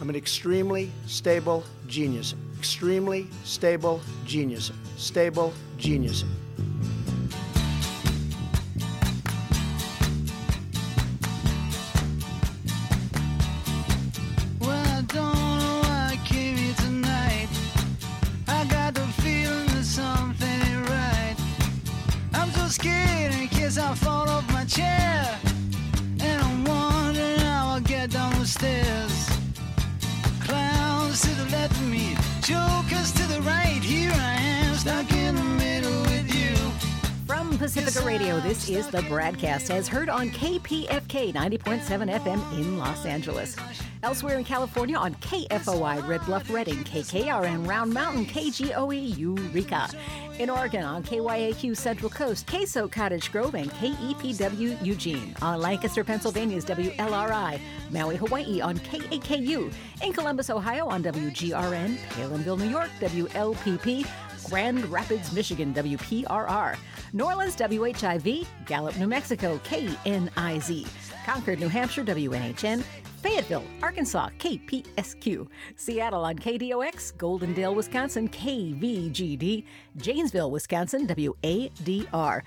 I'm an extremely stable genius. Extremely stable genius. Stable genius. The BradCast as heard on KPFK 90.7 FM in Los Angeles. Elsewhere in California on KFOI Red Bluff Redding, KKRN Round Mountain, KGOE Eureka. In Oregon on KYAQ Central Coast, KSO Cottage Grove, and KEPW Eugene. On Lancaster, Pennsylvania's WLRI. Maui, Hawaii on KAKU. In Columbus, Ohio on WGRN. Palenville, New York, WLPP. Grand Rapids, Michigan, WPRR. New Orleans, WHIV. Gallup, New Mexico, KNIZ. Concord, New Hampshire, WNHN. Fayetteville, Arkansas, KPSQ. Seattle on KDOX. Goldendale, Wisconsin, KVGD. Janesville, Wisconsin, WADR.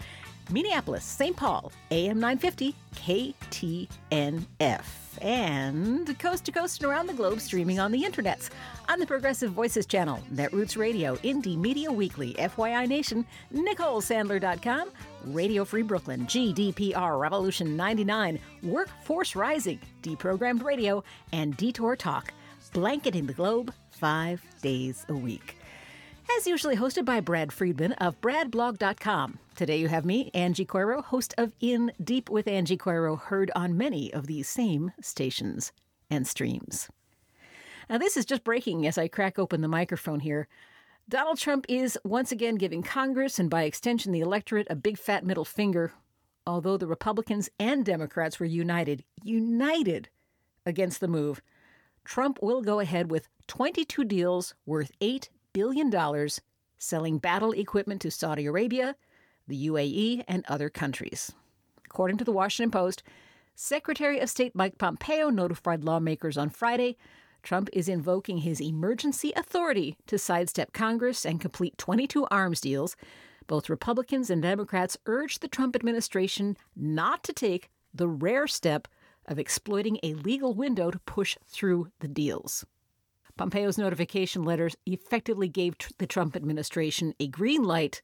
Minneapolis, St. Paul, AM 950, KTNF. And coast to coast and around the globe, streaming on the internets. On the Progressive Voices channel, Netroots Radio, Indie Media Weekly, FYI Nation, NicoleSandler.com, Radio Free Brooklyn, GDPR Revolution 99, Workforce Rising, Deprogrammed Radio, and Detour Talk, blanketing the globe five days a week as usually hosted by Brad Friedman of BradBlog.com. Today you have me, Angie Coiro, host of In Deep with Angie Coiro, heard on many of these same stations and streams. Now, this is just breaking as I crack open the microphone here. Donald Trump is once again giving Congress and by extension the electorate a big fat middle finger, although the Republicans and Democrats were united, united against the move. Trump will go ahead with 22 deals worth $8 billion dollars selling battle equipment to Saudi Arabia, the UAE, and other countries. According to the Washington Post, Secretary of State Mike Pompeo notified lawmakers on Friday Trump is invoking his emergency authority to sidestep Congress and complete 22 arms deals. Both Republicans and Democrats urged the Trump administration not to take the rare step of exploiting a legal window to push through the deals. Pompeo's notification letters effectively gave tr- the Trump administration a green light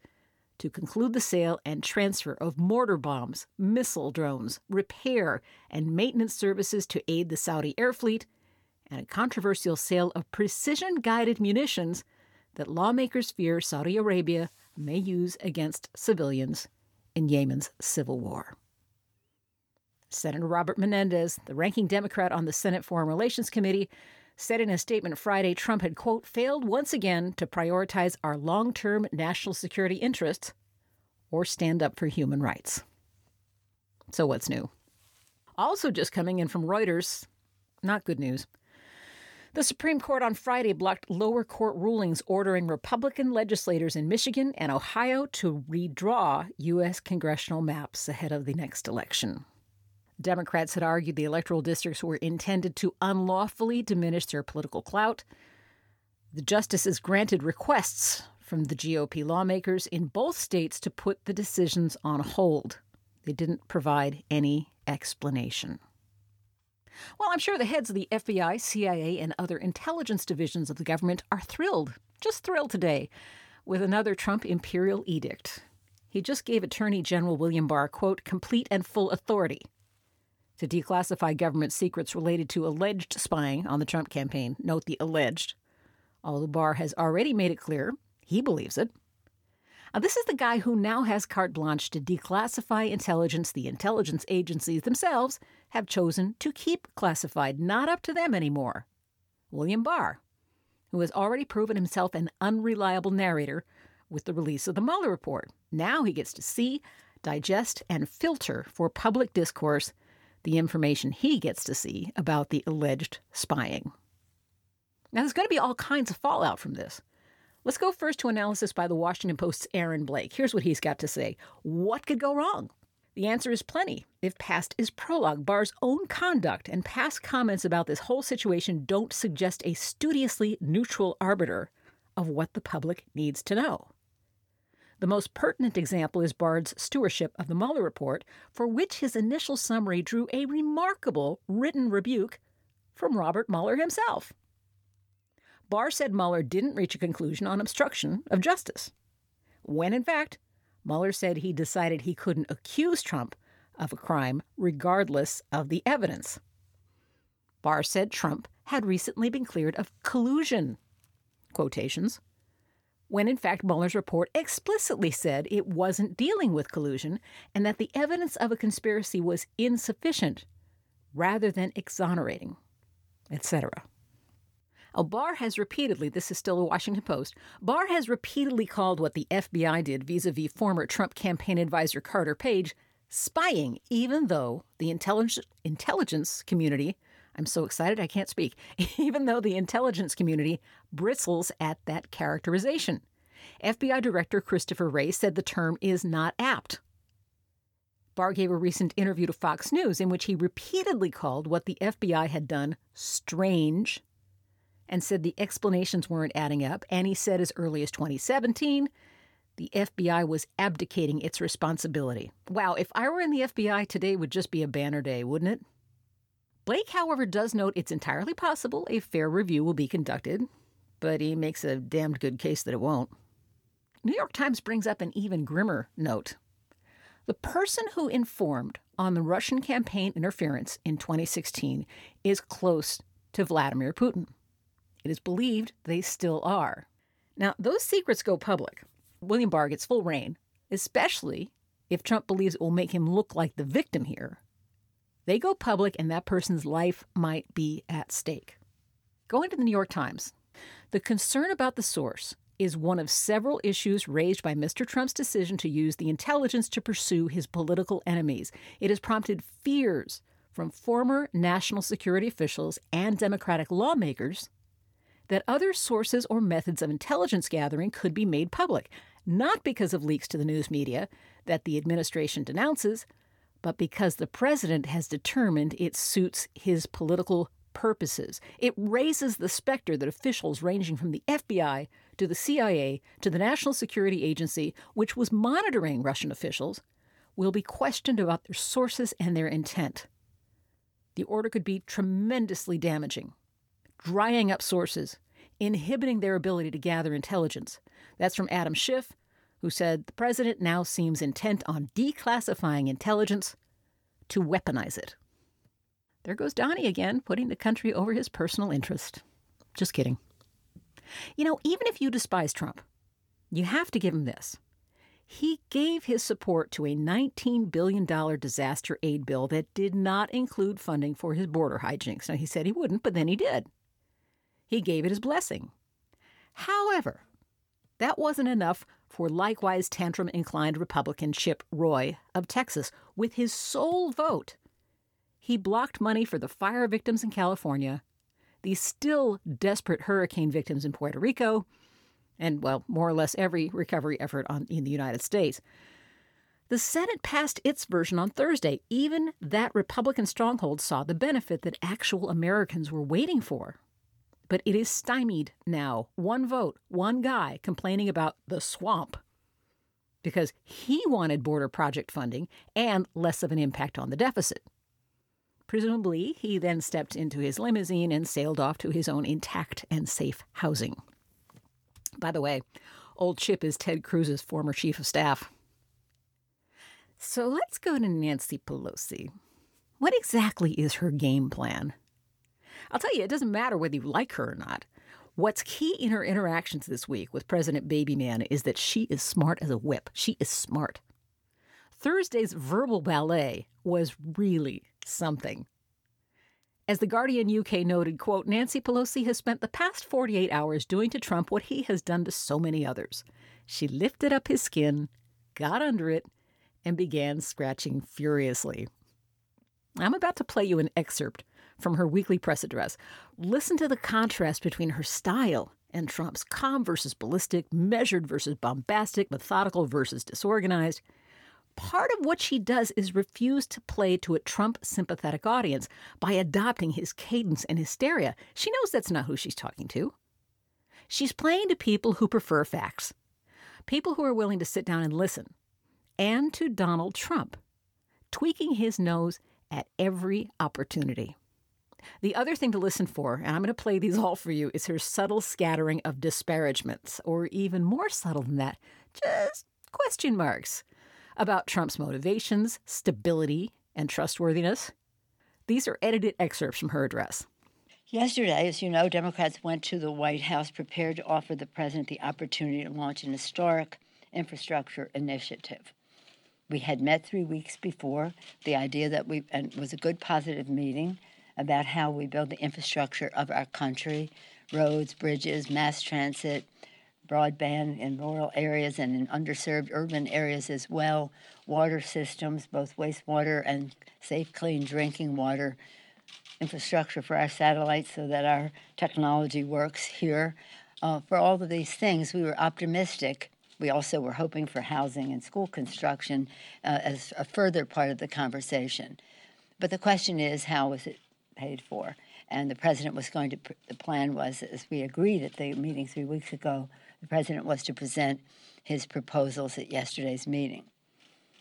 to conclude the sale and transfer of mortar bombs, missile drones, repair and maintenance services to aid the Saudi air fleet, and a controversial sale of precision guided munitions that lawmakers fear Saudi Arabia may use against civilians in Yemen's civil war. Senator Robert Menendez, the ranking Democrat on the Senate Foreign Relations Committee, said in a statement Friday Trump had, quote, failed once again to prioritize our long term national security interests or stand up for human rights. So, what's new? Also, just coming in from Reuters, not good news. The Supreme Court on Friday blocked lower court rulings ordering Republican legislators in Michigan and Ohio to redraw U.S. congressional maps ahead of the next election. Democrats had argued the electoral districts were intended to unlawfully diminish their political clout. The justices granted requests from the GOP lawmakers in both states to put the decisions on hold. They didn't provide any explanation. Well, I'm sure the heads of the FBI, CIA, and other intelligence divisions of the government are thrilled, just thrilled today, with another Trump imperial edict. He just gave Attorney General William Barr, quote, complete and full authority to declassify government secrets related to alleged spying on the Trump campaign. Note the alleged. Although Barr has already made it clear he believes it. Now, this is the guy who now has carte blanche to declassify intelligence the intelligence agencies themselves have chosen to keep classified, not up to them anymore. William Barr, who has already proven himself an unreliable narrator with the release of the Mueller report. Now he gets to see, digest, and filter for public discourse the information he gets to see about the alleged spying. Now, there's going to be all kinds of fallout from this. Let's go first to analysis by the Washington Post's Aaron Blake. Here's what he's got to say. What could go wrong? The answer is plenty. If past is prologue, Barr's own conduct and past comments about this whole situation don't suggest a studiously neutral arbiter of what the public needs to know. The most pertinent example is Barr's stewardship of the Mueller report, for which his initial summary drew a remarkable written rebuke from Robert Mueller himself. Barr said Mueller didn't reach a conclusion on obstruction of justice, when in fact, Mueller said he decided he couldn't accuse Trump of a crime regardless of the evidence. Barr said Trump had recently been cleared of collusion, quotations, when in fact Mueller's report explicitly said it wasn't dealing with collusion and that the evidence of a conspiracy was insufficient rather than exonerating, etc. Oh, Barr has repeatedly, this is still a Washington Post, Barr has repeatedly called what the FBI did vis a vis former Trump campaign advisor Carter Page spying, even though the intelligence, intelligence community, I'm so excited I can't speak, even though the intelligence community bristles at that characterization. FBI Director Christopher Wray said the term is not apt. Barr gave a recent interview to Fox News in which he repeatedly called what the FBI had done strange and said the explanations weren't adding up. And he said as early as 2017, the FBI was abdicating its responsibility. Wow, if I were in the FBI, today would just be a banner day, wouldn't it? Blake, however, does note it's entirely possible a fair review will be conducted, but he makes a damned good case that it won't. New York Times brings up an even grimmer note. The person who informed on the Russian campaign interference in 2016 is close to Vladimir Putin. It is believed they still are. Now, those secrets go public. William Barr gets full rein, especially if Trump believes it will make him look like the victim here. They go public, and that person's life might be at stake. Going to the New York Times, the concern about the source is one of several issues raised by Mr. Trump's decision to use the intelligence to pursue his political enemies. It has prompted fears from former national security officials and Democratic lawmakers that other sources or methods of intelligence gathering could be made public, not because of leaks to the news media that the administration denounces, but because the president has determined it suits his political purposes. It raises the specter that officials ranging from the FBI to the CIA to the National Security Agency, which was monitoring Russian officials, will be questioned about their sources and their intent. The order could be tremendously damaging drying up sources, inhibiting their ability to gather intelligence. That's from Adam Schiff, who said the president now seems intent on declassifying intelligence to weaponize it. There goes Donnie again, putting the country over his personal interest. Just kidding. You know, even if you despise Trump, you have to give him this. He gave his support to a $19 billion disaster aid bill that did not include funding for his border hijinks. Now, he said he wouldn't, but then he did he gave it his blessing. However, that wasn't enough for likewise tantrum inclined Republican Chip Roy of Texas. With his sole vote, he blocked money for the fire victims in California, the still desperate hurricane victims in Puerto Rico, and, well, more or less every recovery effort on, in the United States. The Senate passed its version on Thursday. Even that Republican stronghold saw the benefit that actual Americans were waiting for but it is stymied now. One vote, one guy complaining about the swamp because he wanted border project funding and less of an impact on the deficit. Presumably, he then stepped into his limousine and sailed off to his own intact and safe housing. By the way, old Chip is Ted Cruz's former chief of staff. So let's go to Nancy Pelosi. What exactly is her game plan? I'll tell you, it doesn't matter whether you like her or not. What's key in her interactions this week with President Babyman is that she is smart as a whip. She is smart. Thursday's verbal ballet was really something. As the Guardian UK noted, quote, Nancy Pelosi has spent the past 48 hours doing to Trump what he has done to so many others. She lifted up his skin, got under it, and began scratching furiously. I'm about to play you an excerpt from her weekly press address. Listen to the contrast between her style and Trump's calm versus ballistic, measured versus bombastic, methodical versus disorganized. part of what she does is refuse to play to a Trump sympathetic audience by adopting his cadence and hysteria. She knows that's not who she's talking to. She's playing to people who prefer facts, people who are willing to sit down and listen, and to Donald Trump, tweaking his nose at every opportunity. The other thing to listen for, and I'm going to play these all for you, is her subtle scattering of disparagements, or even more subtle than that, just question marks about Trump's motivations, stability, and trustworthiness. These are edited excerpts from her address. Yesterday, as you know, Democrats went to the White House prepared to offer the president the opportunity to launch an historic infrastructure initiative. We had met three weeks before. The idea that we and was a good positive meeting about how we build the infrastructure of our country, roads, bridges, mass transit, broadband in rural areas and in underserved urban areas as well, water systems, both wastewater and safe, clean drinking water, infrastructure for our satellites so that our technology works here. Uh, for all of these things, we were optimistic. We also were hoping for housing and school construction uh, as a further part of the conversation. But the question is, how was it paid for? And the president was going to, the plan was, as we agreed at the meeting three weeks ago, the president was to present his proposals at yesterday's meeting.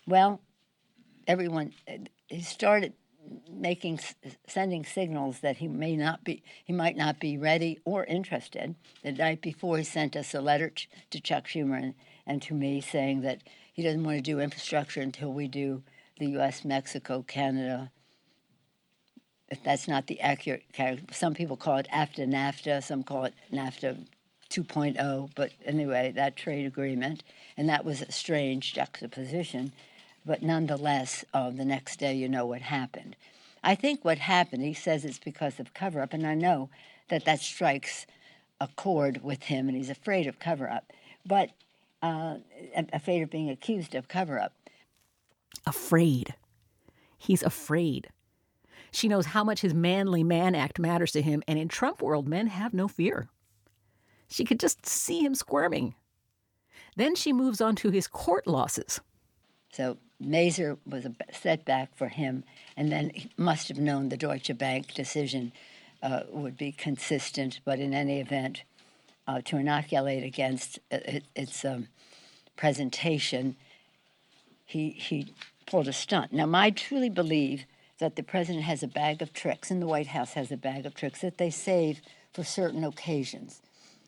Well, everyone, he started making sending signals that he may not be he might not be ready or interested the night before he sent us a letter to chuck schumer and, and to me saying that he doesn't want to do infrastructure until we do the us mexico canada if that's not the accurate some people call it after nafta some call it nafta 2.0 but anyway that trade agreement and that was a strange juxtaposition but nonetheless, uh, the next day, you know what happened. I think what happened, he says it's because of cover up, and I know that that strikes a chord with him, and he's afraid of cover up, but uh, afraid of being accused of cover up. Afraid. He's afraid. She knows how much his manly man act matters to him, and in Trump world, men have no fear. She could just see him squirming. Then she moves on to his court losses. So Mazars was a setback for him, and then he must have known the Deutsche Bank decision uh, would be consistent. But in any event, uh, to inoculate against uh, it, its um, presentation, he he pulled a stunt. Now, I truly believe that the president has a bag of tricks, and the White House has a bag of tricks that they save for certain occasions.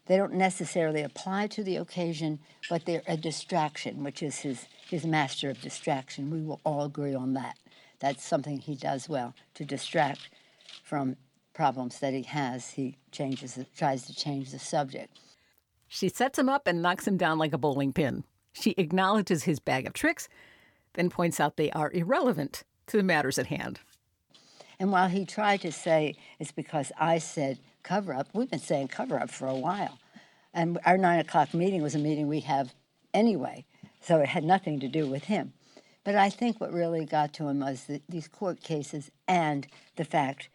They don't necessarily apply to the occasion, but they're a distraction, which is his He's a master of distraction. We will all agree on that. That's something he does well to distract from problems that he has. He changes, tries to change the subject. She sets him up and knocks him down like a bowling pin. She acknowledges his bag of tricks, then points out they are irrelevant to the matters at hand. And while he tried to say it's because I said cover up, we've been saying cover up for a while. And our nine o'clock meeting was a meeting we have anyway. So it had nothing to do with him. But I think what really got to him was the, these court cases and the fact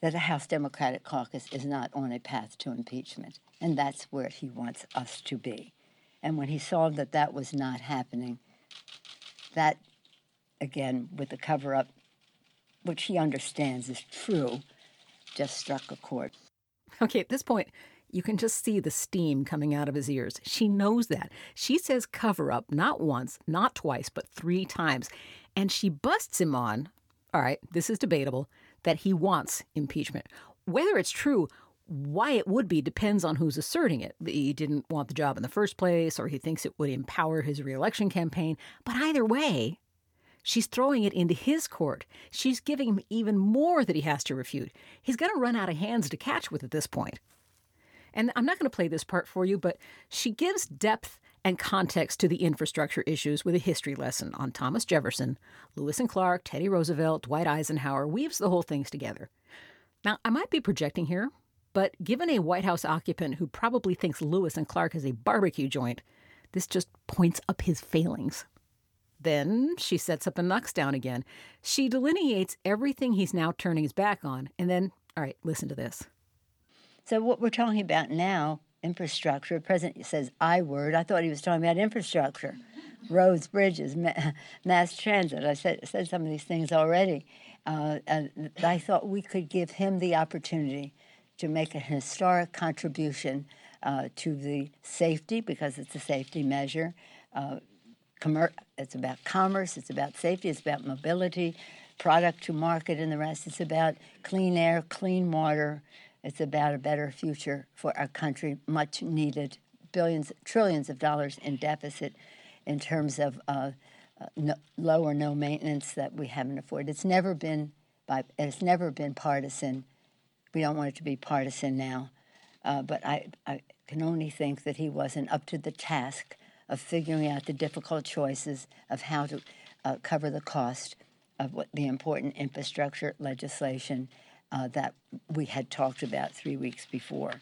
that the House Democratic caucus is not on a path to impeachment. And that's where he wants us to be. And when he saw that that was not happening, that, again, with the cover up, which he understands is true, just struck a chord. Okay, at this point, you can just see the steam coming out of his ears. She knows that. She says cover up not once, not twice, but three times. And she busts him on, all right, this is debatable, that he wants impeachment. Whether it's true, why it would be depends on who's asserting it. He didn't want the job in the first place, or he thinks it would empower his reelection campaign. But either way, she's throwing it into his court. She's giving him even more that he has to refute. He's going to run out of hands to catch with at this point. And I'm not going to play this part for you, but she gives depth and context to the infrastructure issues with a history lesson on Thomas Jefferson, Lewis and Clark, Teddy Roosevelt, Dwight Eisenhower, weaves the whole things together. Now, I might be projecting here, but given a White House occupant who probably thinks Lewis and Clark is a barbecue joint, this just points up his failings. Then she sets up and knocks down again. She delineates everything he's now turning his back on, and then, all right, listen to this. So what we're talking about now, infrastructure. President says I word. I thought he was talking about infrastructure. roads, bridges, ma- mass transit. I said, said some of these things already. Uh, I thought we could give him the opportunity to make a historic contribution uh, to the safety, because it's a safety measure. Uh, commer- it's about commerce, it's about safety, it's about mobility, product to market, and the rest. It's about clean air, clean water. It's about a better future for our country, much needed, billions, trillions of dollars in deficit in terms of uh, uh, no, low or no maintenance that we haven't afforded. It's never been by, it's never been partisan. We don't want it to be partisan now, uh, but I, I can only think that he wasn't up to the task of figuring out the difficult choices of how to uh, cover the cost of what the important infrastructure legislation uh, that we had talked about three weeks before.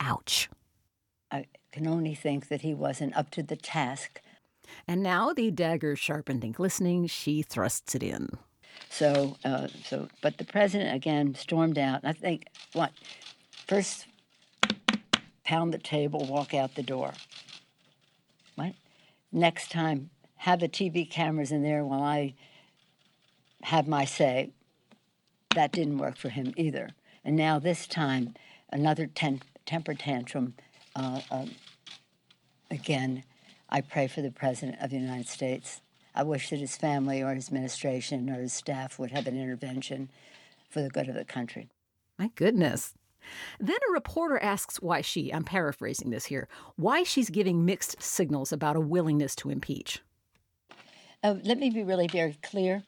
Ouch. I can only think that he wasn't up to the task. And now the dagger sharpened and glistening, she thrusts it in. So, uh, so, but the president again stormed out. I think what first pound the table, walk out the door. Next time, have the TV cameras in there while I have my say. That didn't work for him either. And now this time, another ten- temper tantrum. Uh, um, again, I pray for the President of the United States. I wish that his family or his administration or his staff would have an intervention for the good of the country. My goodness. Then a reporter asks why she, I'm paraphrasing this here, why she's giving mixed signals about a willingness to impeach. Uh, let me be really very clear.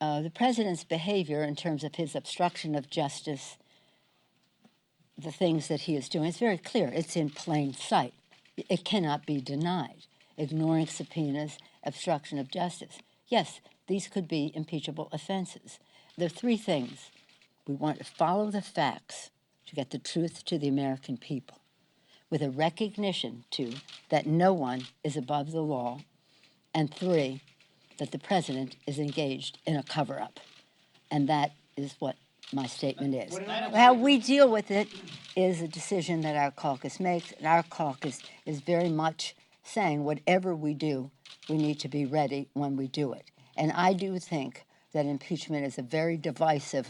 Uh, the president's behavior in terms of his obstruction of justice, the things that he is doing, it's very clear. It's in plain sight. It cannot be denied. Ignoring subpoenas, obstruction of justice. Yes, these could be impeachable offenses. There are three things. We want to follow the facts to get the truth to the American people, with a recognition, too, that no one is above the law, and three, that the president is engaged in a cover up. And that is what my statement is. How we deal with it is a decision that our caucus makes, and our caucus is very much saying whatever we do, we need to be ready when we do it. And I do think that impeachment is a very divisive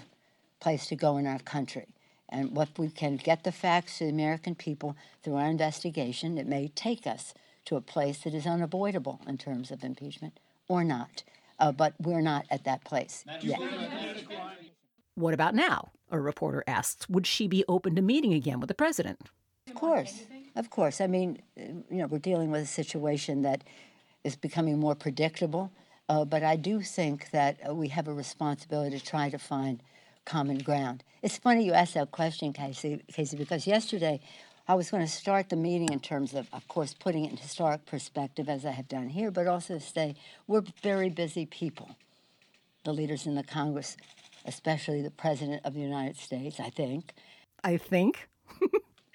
place to go in our country. And what we can get the facts to the American people through our investigation, it may take us to a place that is unavoidable in terms of impeachment or not. Uh, but we're not at that place yet. What about now? A reporter asks, would she be open to meeting again with the president? Of course, of course. I mean, uh, you know, we're dealing with a situation that is becoming more predictable, uh, but I do think that uh, we have a responsibility to try to find common ground. It's funny you asked that question, Casey, Casey because yesterday I was going to start the meeting in terms of, of course, putting it in historic perspective as I have done here, but also to say we're very busy people, the leaders in the Congress, especially the President of the United States, I think. I think.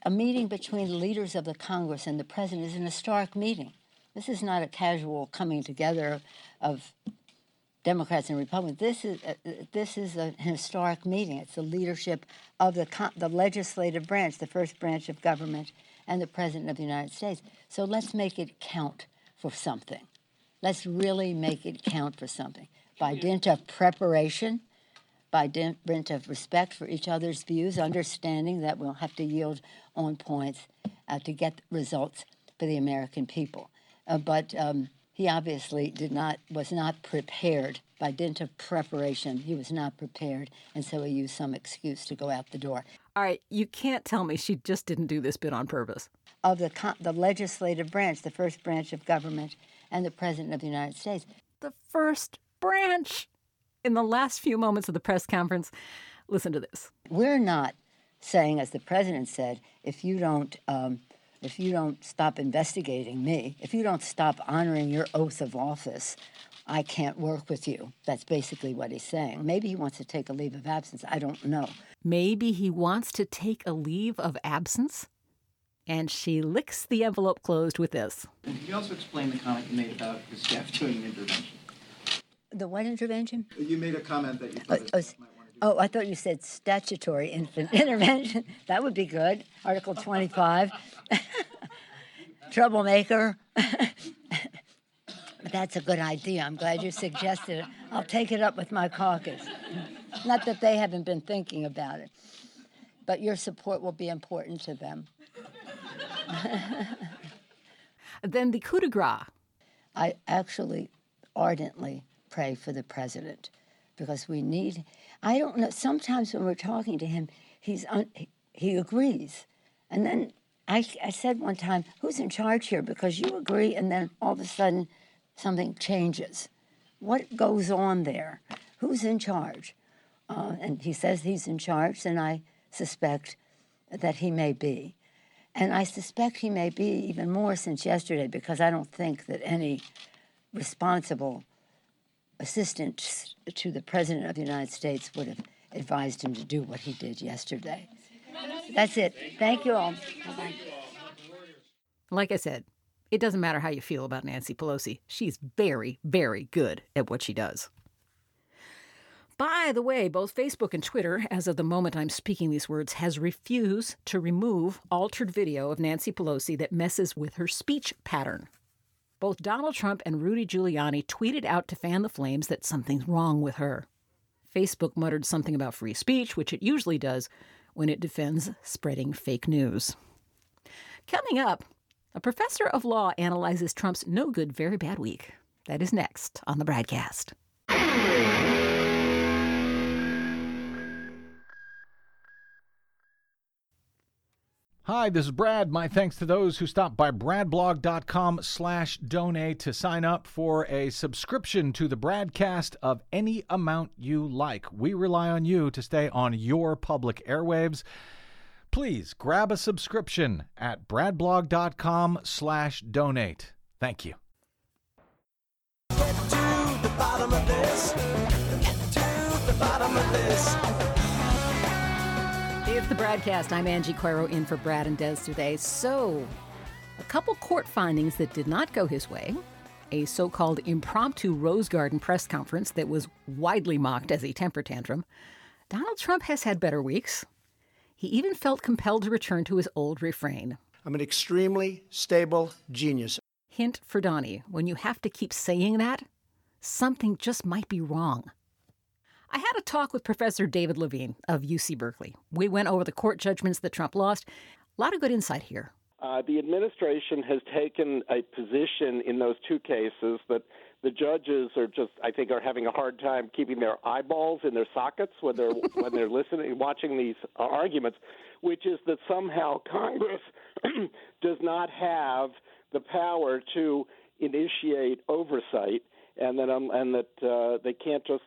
a meeting between the leaders of the Congress and the President is an historic meeting. This is not a casual coming together of Democrats and Republicans. This is uh, this is a historic meeting. It's the leadership of the the legislative branch, the first branch of government, and the President of the United States. So let's make it count for something. Let's really make it count for something by dint of preparation, by dint of respect for each other's views, understanding that we'll have to yield on points uh, to get results for the American people. Uh, but um, he obviously did not was not prepared by dint of preparation. He was not prepared, and so he used some excuse to go out the door. All right, you can't tell me she just didn't do this bit on purpose. Of the the legislative branch, the first branch of government, and the president of the United States. The first branch. In the last few moments of the press conference, listen to this. We're not saying, as the president said, if you don't. Um, if you don't stop investigating me, if you don't stop honoring your oath of office, I can't work with you. That's basically what he's saying. Maybe he wants to take a leave of absence. I don't know. Maybe he wants to take a leave of absence? And she licks the envelope closed with this. Can you also explain the comment you made about the staff doing an intervention? The what intervention? You made a comment that you thought Uh, the oh, staff might want to do. I thought you said statutory infant intervention. That would be good. Article 25. Troublemaker. That's a good idea. I'm glad you suggested it. I'll take it up with my caucus. Not that they haven't been thinking about it, but your support will be important to them. then the coup de grace. I actually ardently pray for the president because we need. I don't know. Sometimes when we're talking to him, he's un, he agrees, and then I, I said one time, "Who's in charge here?" Because you agree, and then all of a sudden, something changes. What goes on there? Who's in charge? Uh, and he says he's in charge, and I suspect that he may be. And I suspect he may be even more since yesterday because I don't think that any responsible assistant to the President of the United States would have advised him to do what he did yesterday. That's it. Thank you all. Bye-bye. Like I said, it doesn't matter how you feel about Nancy Pelosi. She's very, very good at what she does. By the way, both Facebook and Twitter, as of the moment I'm speaking these words, has refused to remove altered video of Nancy Pelosi that messes with her speech pattern. Both Donald Trump and Rudy Giuliani tweeted out to fan the flames that something's wrong with her. Facebook muttered something about free speech, which it usually does when it defends spreading fake news. Coming up, a professor of law analyzes Trump's no good, very bad week. That is next on the BradCast. Hi, this is Brad. My thanks to those who stopped by bradblog.com slash donate to sign up for a subscription to the BradCast of any amount you like. We rely on you to stay on your public airwaves. Please grab a subscription at bradblog.com slash donate. Thank you. Get to the bottom of this. Get to the bottom of this. It's the BradCast. I'm Angie Coiro in for Brad and Des today. So, a couple court findings that did not go his way, a so called impromptu Rose Garden press conference that was widely mocked as a temper tantrum. Donald Trump has had better weeks. He even felt compelled to return to his old refrain. I'm an extremely stable genius. Hint for Donnie when you have to keep saying that, something just might be wrong. I had a talk with Professor David Levine of UC Berkeley. We went over the court judgments that Trump lost. A lot of good insight here. Uh, the administration has taken a position in those two cases that the judges are just, I think, are having a hard time keeping their eyeballs in their sockets when they're when they're listening, watching these uh, arguments, which is that somehow Congress does not have the power to initiate oversight, and that um, and that uh, they can't just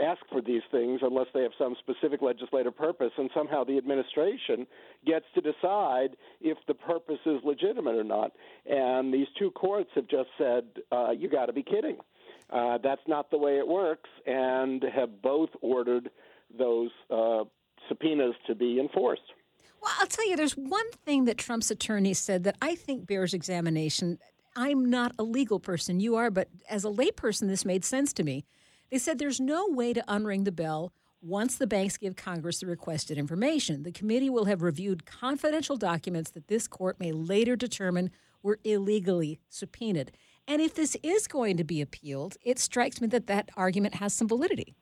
ask for these things unless they have some specific legislative purpose, and somehow the administration gets to decide if the purpose is legitimate or not. And these two courts have just said, uh, "You got to be kidding." Uh, that's not the way it works, and have both ordered those uh, subpoenas to be enforced. Well, I'll tell you, there's one thing that Trump's attorney said that I think bears examination. I'm not a legal person, you are, but as a layperson, this made sense to me. They said there's no way to unring the bell once the banks give Congress the requested information. The committee will have reviewed confidential documents that this court may later determine were illegally subpoenaed. And if this is going to be appealed, it strikes me that that argument has some validity.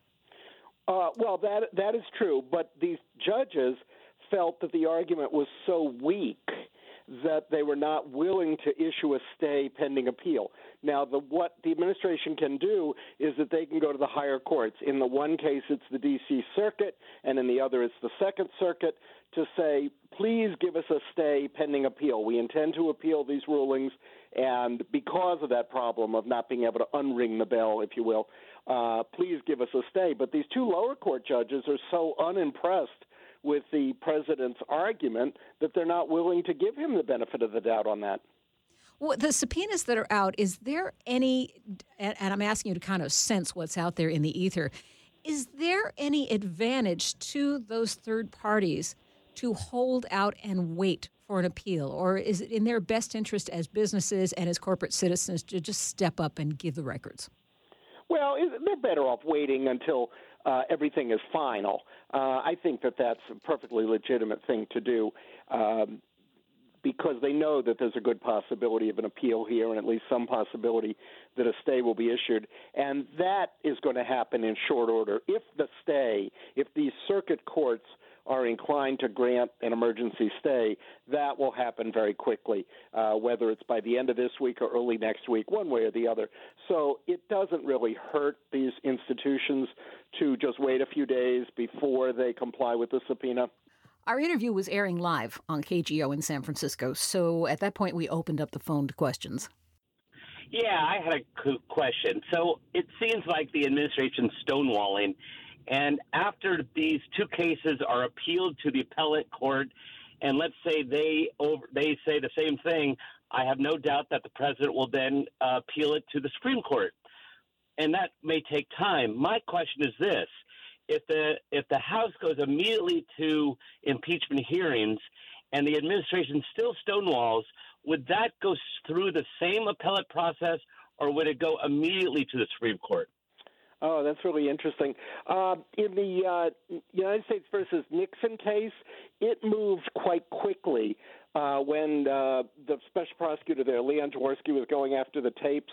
Uh, well, that that is true, but these judges felt that the argument was so weak that they were not willing to issue a stay pending appeal. Now, the, what the administration can do is that they can go to the higher courts. In the one case, it's the D.C. Circuit, and in the other, it's the Second Circuit, to say, please give us a stay pending appeal. We intend to appeal these rulings, and because of that problem of not being able to unring the bell, if you will, uh, please give us a stay. But these two lower court judges are so unimpressed with the president's argument that they're not willing to give him the benefit of the doubt on that. Well, the subpoenas that are out, is there any, and I'm asking you to kind of sense what's out there in the ether, is there any advantage to those third parties to hold out and wait for an appeal? Or is it in their best interest as businesses and as corporate citizens to just step up and give the records? Well, they're better off waiting until uh, everything is final. Uh, I think that that's a perfectly legitimate thing to do. Um, because they know that there's a good possibility of an appeal here and at least some possibility that a stay will be issued. And that is going to happen in short order. If the stay, if these circuit courts are inclined to grant an emergency stay, that will happen very quickly, uh, whether it's by the end of this week or early next week, one way or the other. So it doesn't really hurt these institutions to just wait a few days before they comply with the subpoena. Our interview was airing live on KGO in San Francisco, so at that point we opened up the phone to questions. Yeah, I had a question. So it seems like the administration's stonewalling, and after these two cases are appealed to the appellate court, and let's say they over they say the same thing, I have no doubt that the president will then uh, appeal it to the Supreme Court, and that may take time. My question is this: if the if the House goes immediately to impeachment hearings and the administration still stonewalls, would that go through the same appellate process or would it go immediately to the Supreme Court? Oh, that's really interesting. Uh, in the uh, United States versus Nixon case, it moved quite quickly uh, when uh, the special prosecutor there, Leon Jaworski, was going after the tapes.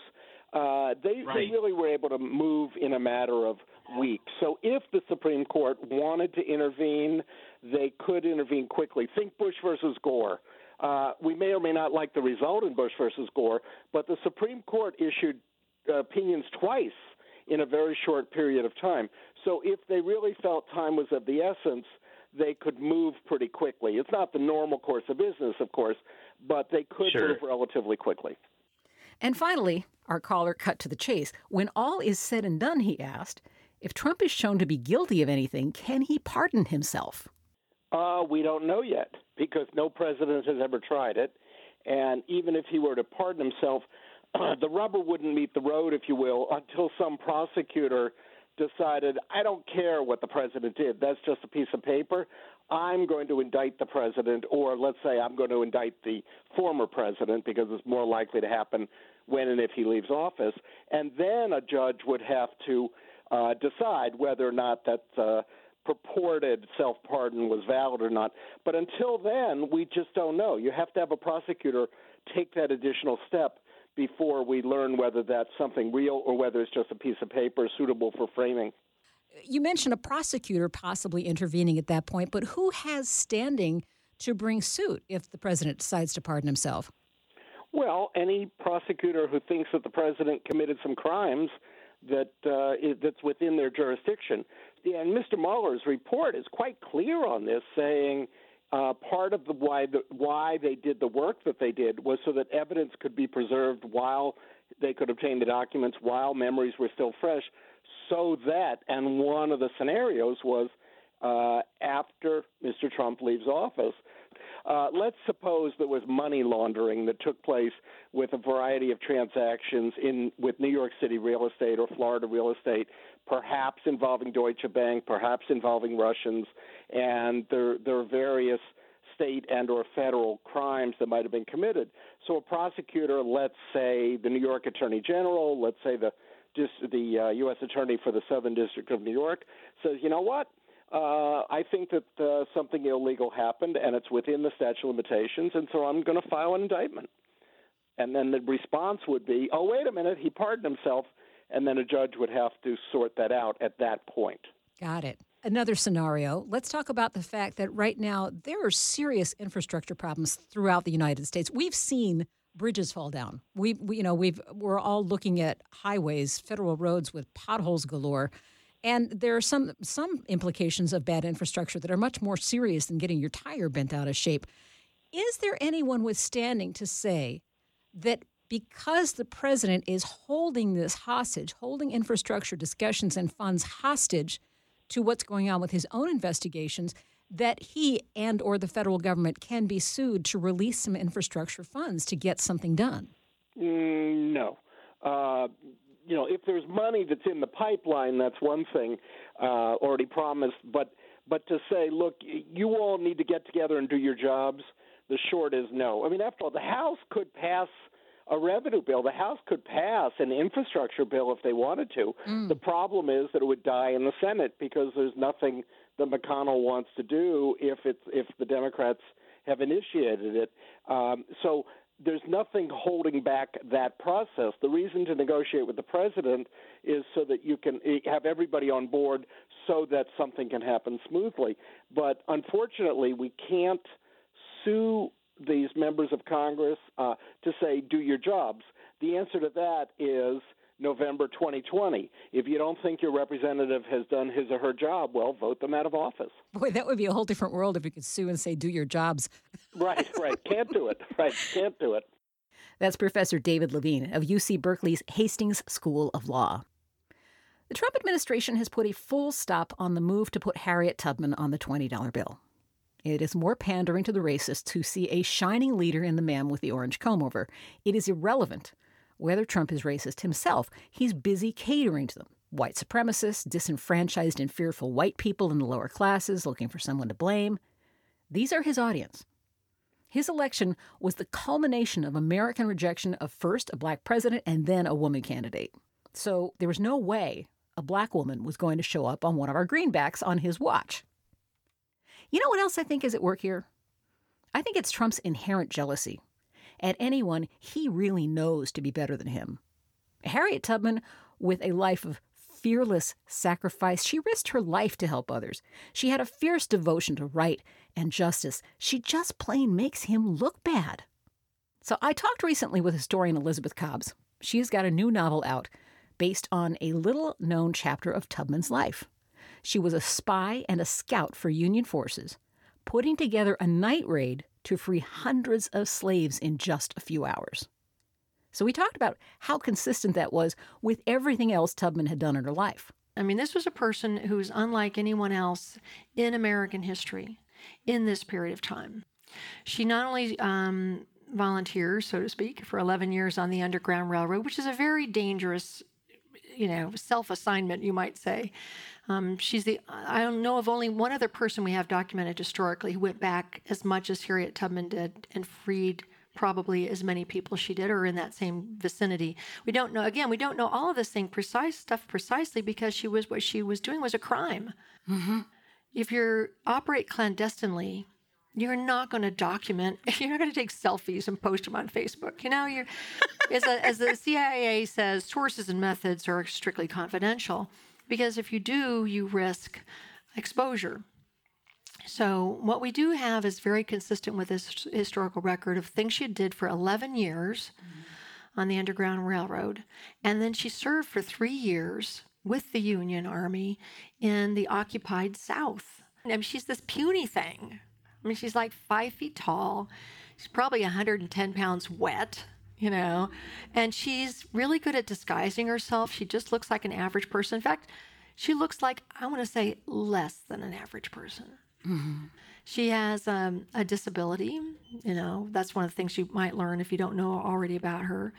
Uh, they, right. they really were able to move in a matter of weeks. So if the Supreme Court wanted to intervene, they could intervene quickly. Think Bush versus Gore. Uh, we may or may not like the result in Bush versus Gore, but the Supreme Court issued uh, opinions twice in a very short period of time. So if they really felt time was of the essence, they could move pretty quickly. It's not the normal course of business, of course, but they could sure. move relatively quickly. And finally, our caller cut to the chase. When all is said and done, he asked, if Trump is shown to be guilty of anything, can he pardon himself? Uh, we don't know yet because no president has ever tried it. And even if he were to pardon himself, the rubber wouldn't meet the road, if you will, until some prosecutor decided, I don't care what the president did. That's just a piece of paper. I'm going to indict the president, or let's say I'm going to indict the former president because it's more likely to happen when and if he leaves office. And then a judge would have to uh, decide whether or not that uh, purported self pardon was valid or not. But until then, we just don't know. You have to have a prosecutor take that additional step before we learn whether that's something real or whether it's just a piece of paper suitable for framing. You mentioned a prosecutor possibly intervening at that point, but who has standing to bring suit if the president decides to pardon himself? Well, any prosecutor who thinks that the president committed some crimes that uh, is, that's within their jurisdiction. And Mr. Mueller's report is quite clear on this, saying uh, part of the why the, why they did the work that they did was so that evidence could be preserved while they could obtain the documents while memories were still fresh, so that and one of the scenarios was uh, after Mr. Trump leaves office, uh, let's suppose there was money laundering that took place with a variety of transactions in with New York City real estate or Florida real estate, perhaps involving Deutsche Bank, perhaps involving Russians, and there are various state and or federal crimes that might have been committed. So a prosecutor, let's say the New York Attorney General, let's say the the uh, U.S. Attorney for the Southern District of New York, says, you know what? Uh, I think that uh, something illegal happened and it's within the statute of limitations, and so I'm going to file an indictment. And then the response would be, oh, wait a minute, he pardoned himself. And then a judge would have to sort that out at that point. Got it. Another scenario. Let's talk about the fact that right now there are serious infrastructure problems throughout the United States. We've seen bridges fall down. We, we you know, we've we're all looking at highways, federal roads with potholes galore. And there are some some implications of bad infrastructure that are much more serious than getting your tire bent out of shape. Is there anyone withstanding to say that because the president is holding this hostage, holding infrastructure discussions and funds hostage to what's going on with his own investigations, that he and or the federal government can be sued to release some infrastructure funds to get something done? Mm, no. Uh, you know, if there's money that's in the pipeline, that's one thing uh, already promised. But but to say, look, you all need to get together and do your jobs. The short is no. I mean, after all, the House could pass a revenue bill. The House could pass an infrastructure bill if they wanted to. Mm. The problem is that it would die in the Senate because there's nothing that McConnell wants to do if it's if the Democrats have initiated it. Um, so there's nothing holding back that process. The reason to negotiate with the president is so that you can eh, have everybody on board so that something can happen smoothly. But unfortunately, we can't sue these members of Congress uh, to say, do your jobs. The answer to that is November 2020. If you don't think your representative has done his or her job, well, vote them out of office. Boy, that would be a whole different world if you could sue and say, do your jobs. right, right. Can't do it. Right, can't do it. That's Professor David Levine of UC Berkeley's Hastings School of Law. The Trump administration has put a full stop on the move to put Harriet Tubman on the $20 bill. It is more pandering to the racists who see a shining leader in the man with the orange comb over. It is irrelevant whether Trump is racist himself. He's busy catering to them. White supremacists, disenfranchised and fearful white people in the lower classes looking for someone to blame. These are his audience. His election was the culmination of American rejection of first a black president and then a woman candidate. So there was no way a black woman was going to show up on one of our greenbacks on his watch. You know what else I think is at work here? I think it's Trump's inherent jealousy at anyone he really knows to be better than him. Harriet Tubman, with a life of fearless sacrifice, she risked her life to help others. She had a fierce devotion to right and justice. She just plain makes him look bad. So I talked recently with historian Elizabeth Cobbs. She has got a new novel out based on a little known chapter of Tubman's life. She was a spy and a scout for Union forces, putting together a night raid to free hundreds of slaves in just a few hours. So we talked about how consistent that was with everything else Tubman had done in her life. I mean, this was a person who's unlike anyone else in American history in this period of time. She not only um, volunteers, so to speak, for 11 years on the Underground Railroad, which is a very dangerous, you know, self assignment, you might say. Um, she's the I don't know of only one other person we have documented historically who went back as much as Harriet Tubman did and freed probably as many people she did or in that same vicinity. We don't know again, we don't know all of this thing precise stuff precisely because she was what she was doing was a crime. Mm-hmm. If you operate clandestinely, you're not going to document. You're not going to take selfies and post them on Facebook. You know, you're as, a, as the CIA says, sources and methods are strictly confidential because if you do, you risk exposure. So, what we do have is very consistent with this historical record of things she did for 11 years mm-hmm. on the Underground Railroad. And then she served for three years with the Union Army in the occupied South. I mean, she's this puny thing. I mean, she's like five feet tall. She's probably 110 pounds wet you know, and she's really good at disguising herself. She just looks like an average person. In fact, she looks like, I want to say, less than an average person. Mm-hmm. She has um, a disability. You know, that's one of the things you might learn if you don't know already about her.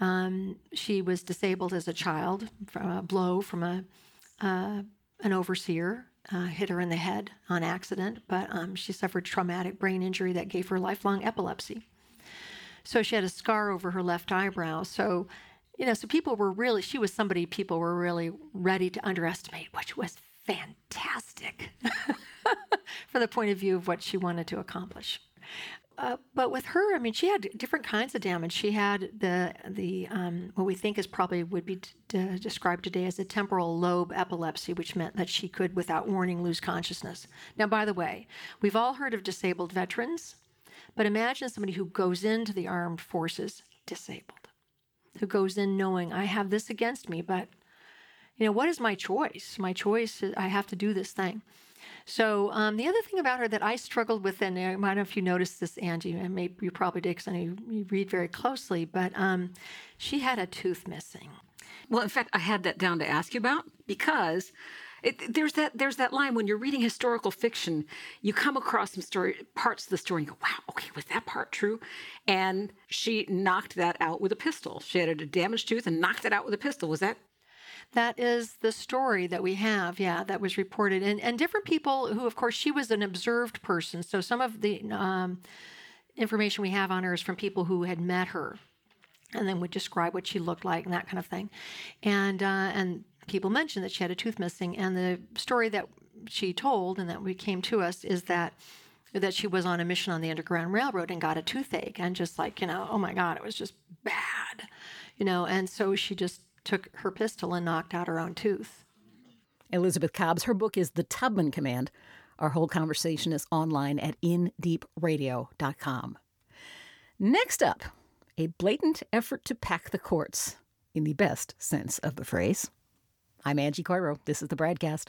Um, she was disabled as a child from a blow from a uh, an overseer uh, hit her in the head on accident, but um, she suffered traumatic brain injury that gave her lifelong epilepsy. So she had a scar over her left eyebrow. So, you know, so people were really, she was somebody people were really ready to underestimate, which was fantastic from the point of view of what she wanted to accomplish. Uh, but with her, I mean, she had different kinds of damage. She had the the um, what we think is probably would be described today as a temporal lobe epilepsy, which meant that she could, without warning, lose consciousness. Now, by the way, we've all heard of disabled veterans. But imagine somebody who goes into the armed forces disabled, who goes in knowing I have this against me, but you know, what is my choice? My choice is I have to do this thing. So um, the other thing about her that I struggled with, and I don't know if you noticed this, Angie, and maybe you probably did because I know you, you, read very closely, but um, she had a tooth missing. Well, in fact, I had that down to ask you about because it, there's that there's that line when you're reading historical fiction, you come across some story parts of the story and go, "Wow, okay, was that part true?" And she knocked that out with a pistol. She had a damaged tooth and knocked it out with a pistol. Was that? That is the story that we have, yeah, that was reported. And, and different people who, of course, she was an observed person. So some of the um, information we have on her is from people who had met her and then would describe what she looked like and that kind of thing. And, uh, and people mentioned that she had a tooth missing. And the story that she told and that we came to us is that that she was on a mission on the Underground Railroad and got a toothache and just like, you know, oh my God, it was just bad, you know, and so she just took her pistol and knocked out her own tooth. Elizabeth Cobbs, her book is The Tubman Command. Our whole conversation is online at indeepradio.com. Next up, a blatant effort to pack the courts, in the best sense of the phrase. I'm Angie Coiro. This is the BradCast.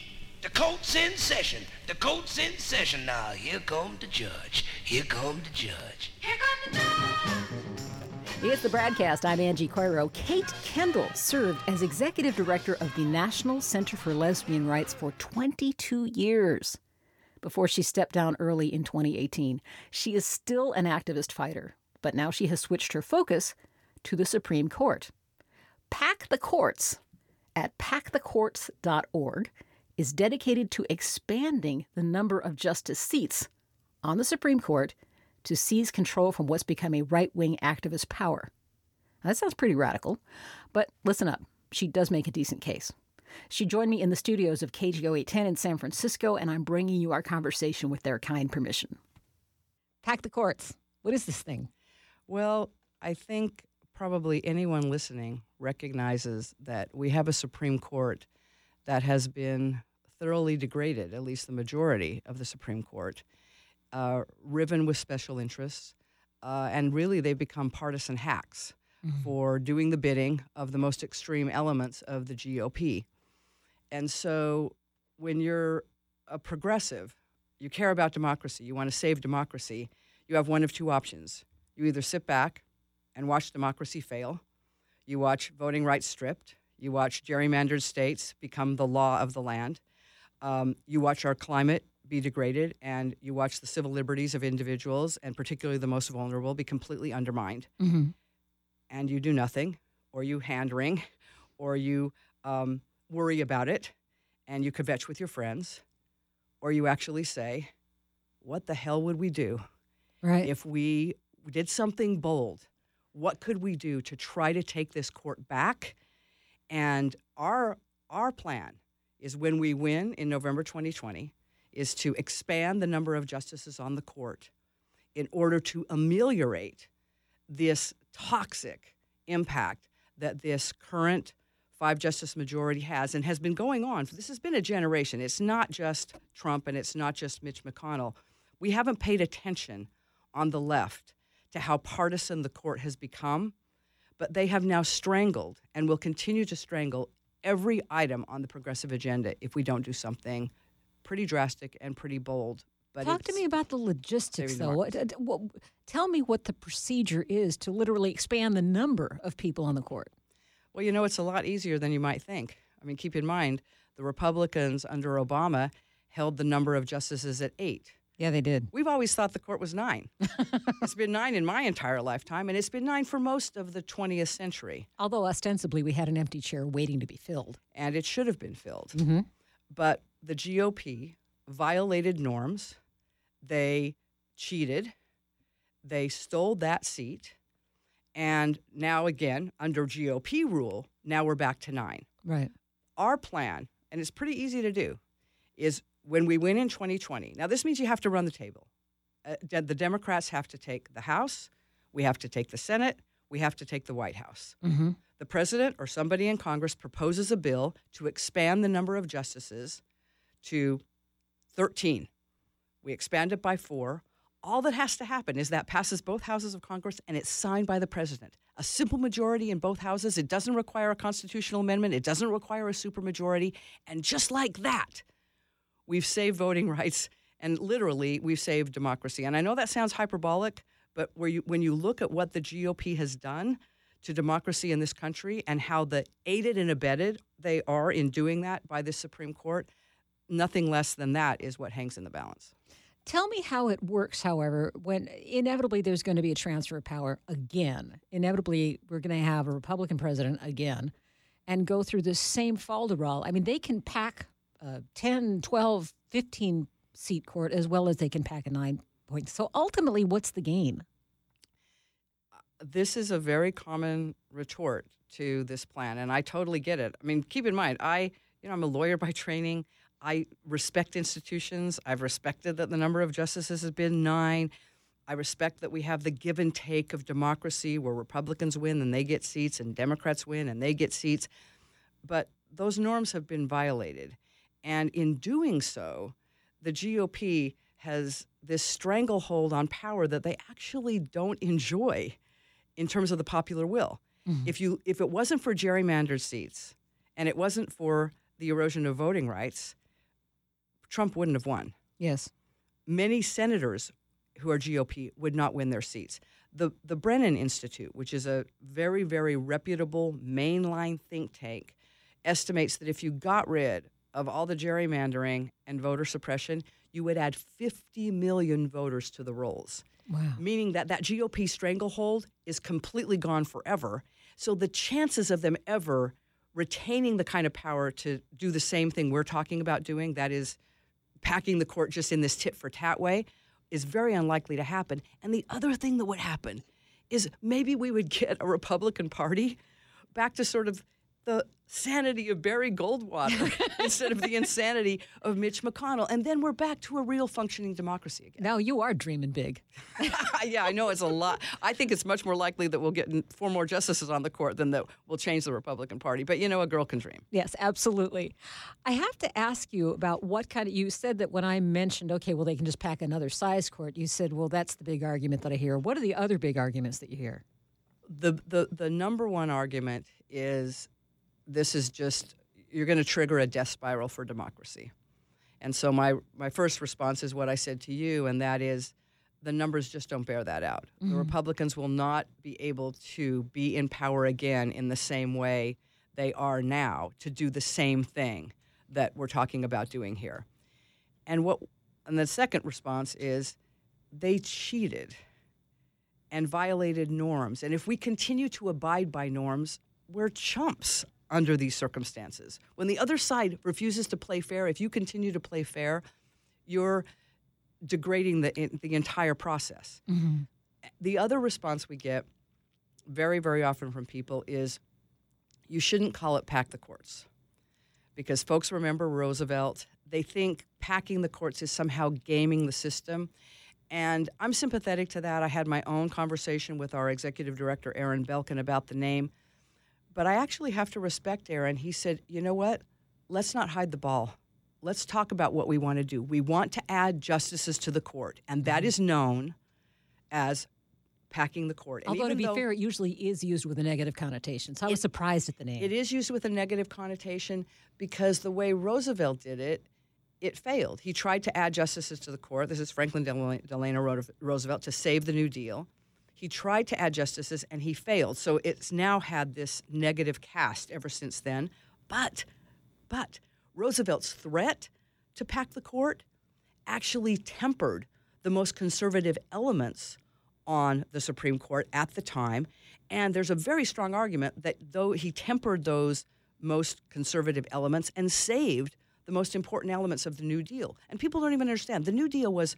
The court's in session. The court's in session now. Here come the judge. Here come the judge. Here come the judge. It's the BradCast. I'm Angie Coiro. Kate Kendall served as executive director of the National Center for Lesbian Rights for 22 years before she stepped down early in 2018. She is still an activist fighter, but now she has switched her focus to the Supreme Court. Pack the Courts at packthecourts.org is dedicated to expanding the number of justice seats on the Supreme Court to seize control from what's become a right wing activist power. Now, that sounds pretty radical, but listen up. She does make a decent case. She joined me in the studios of KGO 810 in San Francisco, and I'm bringing you our conversation with their kind permission. Pack the courts. What is this thing? Well, I think probably anyone listening recognizes that we have a Supreme Court that has been thoroughly degraded, at least the majority of the Supreme Court, uh, riven with special interests, uh, and really they've become partisan hacks mm-hmm. for doing the bidding of the most extreme elements of the GOP. And so when you're a progressive, you care about democracy, you want to save democracy, you have one of two options. You either sit back and watch democracy fail, you watch voting rights stripped, you watch gerrymandered states become the law of the land, um, you watch our climate be degraded, and you watch the civil liberties of individuals, and particularly the most vulnerable, be completely undermined. Mm-hmm. And you do nothing, or you hand wring, or you um, worry about it, and you kvetch with your friends, or you actually say, What the hell would we do right. if we did something bold? What could we do to try to take this court back? And our, our plan is when we win in November 2020 is to expand the number of justices on the court in order to ameliorate this toxic impact that this current five justice majority has and has been going on. This has been a generation. It's not just Trump and it's not just Mitch McConnell. We haven't paid attention on the left to how partisan the court has become, but they have now strangled and will continue to strangle every item on the progressive agenda if we don't do something pretty drastic and pretty bold. But Talk to me about the logistics, though. What, what, tell me what the procedure is to literally expand the number of people on the court. Well, you know, it's a lot easier than you might think. I mean, keep in mind, the Republicans under Obama held the number of justices at eight. Yeah, they did. We've always thought the court was nine. it's been nine in my entire lifetime, and it's been nine for most of the 20th century. Although ostensibly we had an empty chair waiting to be filled. And it should have been filled. Mm-hmm. But the GOP violated norms, they cheated, they stole that seat, and now again, under GOP rule, now we're back to nine. Right. Our plan, and it's pretty easy to do, is when we win in 2020. Now, this means you have to run the table. Uh, the Democrats have to take the House, we have to take the Senate, we have to take the White House. Mm-hmm. The president or somebody in Congress proposes a bill to expand the number of justices to 13. We expand it by four. All that has to happen is that passes both houses of Congress and it's signed by the president. A simple majority in both houses. It doesn't require a constitutional amendment. It doesn't require a supermajority. And just like that, we've saved voting rights and literally we've saved democracy. And I know that sounds hyperbolic, but you, when you look at what the GOP has done to democracy in this country and how the aided and abetted they are in doing that by the Supreme Court, nothing less than that is what hangs in the balance. Tell me how it works, however, when inevitably there's going to be a transfer of power again. Inevitably, we're going to have a Republican president again and go through the same falderall. I mean, they can pack a 10, 12, 15 seat court as well as they can pack a nine point. So ultimately, what's the gain? This is a very common retort to this plan, and I totally get it. I mean, keep in mind, I, you know, I'm a lawyer by training. I respect institutions. I've respected that the number of justices has been nine. I respect that we have the give and take of democracy where Republicans win and they get seats and Democrats win and they get seats. But those norms have been violated. And in doing so, the GOP has this stranglehold on power that they actually don't enjoy in terms of the popular will. Mm-hmm. If you if it wasn't for gerrymandered seats and it wasn't for the erosion of voting rights, Trump wouldn't have won. Yes. Many senators who are GOP would not win their seats. The the Brennan Institute, which is a very very reputable mainline think tank, estimates that if you got rid of all the gerrymandering and voter suppression, you would add 50 million voters to the rolls. Wow. Meaning that that GOP stranglehold is completely gone forever. So the chances of them ever retaining the kind of power to do the same thing we're talking about doing, that is packing the court just in this tit for tat way, is very unlikely to happen. And the other thing that would happen is maybe we would get a Republican Party back to sort of the sanity of Barry Goldwater instead of the insanity of Mitch McConnell. And then we're back to a real functioning democracy again. Now you are dreaming big. yeah, I know it's a lot. I think it's much more likely that we'll get four more justices on the court than that we'll change the Republican Party. But you know, a girl can dream. Yes, absolutely. I have to ask you about what kind of. You said that when I mentioned, okay, well, they can just pack another size court, you said, well, that's the big argument that I hear. What are the other big arguments that you hear? The, the, the number one argument is this is just you're going to trigger a death spiral for democracy. And so my my first response is what I said to you, and that is the numbers just don't bear that out. The Mhm. Republicans will not be able to be in power again in the same way they are now to do the same thing that we're talking about doing here. And what and the second response is they cheated and violated norms. And if we continue to abide by norms, we're chumps under these circumstances. When the other side refuses to play fair, if you continue to play fair, you're degrading the the entire process. Mm-hmm. The other response we get very very often from people is you shouldn't call it pack the courts. Because folks remember Roosevelt, they think packing the courts is somehow gaming the system. And I'm sympathetic to that. I had my own conversation with our executive director, Aaron Belkin, about the name. But I actually have to respect Aaron. He said, you know what? Let's not hide the ball. Let's talk about what we want to do. We want to add justices to the court, and that mm-hmm. is known as packing the court. And Although, to be though- fair, it usually is used with a negative connotation. So I was surprised at the name. It is used with a negative connotation because the way Roosevelt did it, it failed. He tried to add justices to the court. This is Franklin Delano Roosevelt to save the New Deal. He tried to add justices and he failed. So it's now had this negative cast ever since then. But, but Roosevelt's threat to pack the court actually tempered the most conservative elements on the Supreme Court at the time. And there's a very strong argument that though he tempered those most conservative elements and saved the most important elements of the New Deal. And people don't even understand. The New Deal was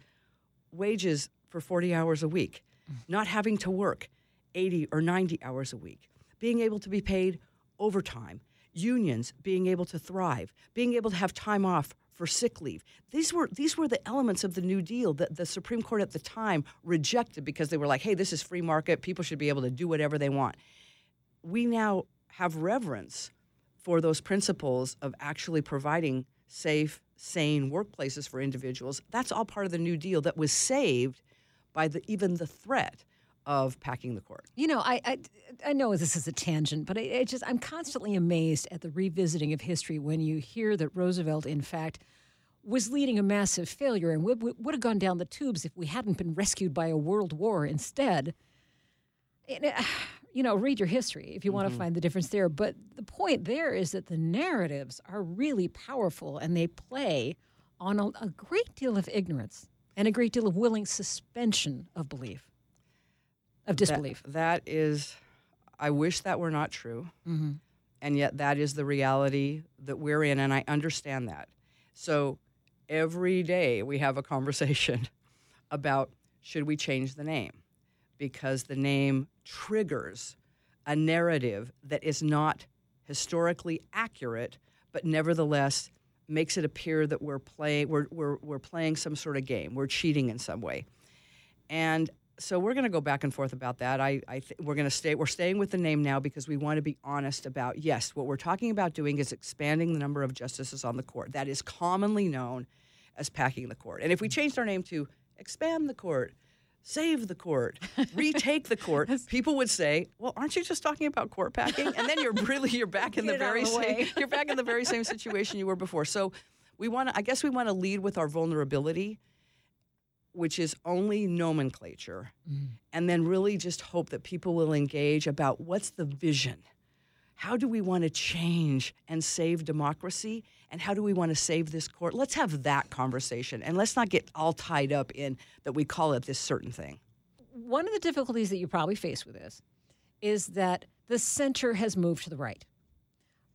wages for 40 hours a week, not having to work 80 or 90 hours a week, being able to be paid overtime, unions being able to thrive, being able to have time off for sick leave. These were these were the elements of the New Deal that the Supreme Court at the time rejected because they were like, "Hey, this is free market. People should be able to do whatever they want." We now have reverence for those principles of actually providing safe, sane workplaces for individuals. That's all part of the New Deal that was saved by the even the threat of packing the court. You know, I, I I know this is a tangent, but I, I just I'm constantly amazed at the revisiting of history when you hear that Roosevelt, in fact, was leading a massive failure and would, would have gone down the tubes if we hadn't been rescued by a world war instead. And, uh, you know, read your history if you want to find the difference there. But the point there is that the narratives are really powerful and they play on a, a great deal of ignorance and a great deal of willing suspension of belief, of That- disbelief. that is, I wish that were not true. Mhm. And yet, that is the reality that we're in, and I understand that. So, every day we have a conversation about should we change the name? Because the name triggers a narrative that is not historically accurate, but nevertheless makes it appear that we're playing we're, we're, we're playing some sort of game. We're cheating in some way. And so we're going to go back and forth about that. I, I th- we're going to stay. We're staying with the name now because we want to be honest about. Yes, what we're talking about doing is expanding the number of justices on the court. That is commonly known as packing the court. And if we changed our name to expand the court, save the court, retake the court, people would say, "Well, aren't you just talking about court packing?" And then you're really you're back in the Get it out very the same you're back in the very same situation you were before. So we want to. I guess we want to lead with our vulnerability which is only nomenclature, mm. and then really just hope that people will engage about what's the vision. How do we want to change and save democracy? And how do we want to save this court? Let's have that conversation and let's not get all tied up in that we call it this certain thing. One of the difficulties that you probably face with this is that the center has moved to the right.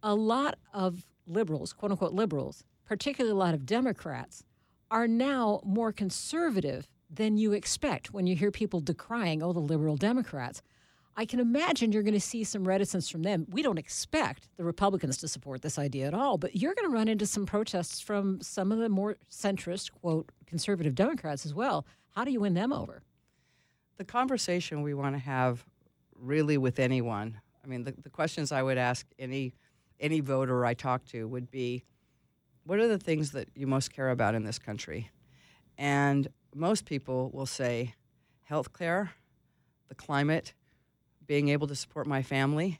A lot of liberals, quote unquote liberals, particularly a lot of Democrats, are now more conservative than you expect when you hear people decrying, oh, the liberal Democrats. I can imagine you're going to see some reticence from them. We don't expect the Republicans to support this idea at all, but you're going to run into some protests from some of the more centrist, quote, conservative Democrats as well. How do you win them over? The conversation we want to have really with anyone, I mean, the, the questions I would ask any, any voter I talk to would be what are the things that you most care about in this country? And most people will say health care, the climate, being able to support my family,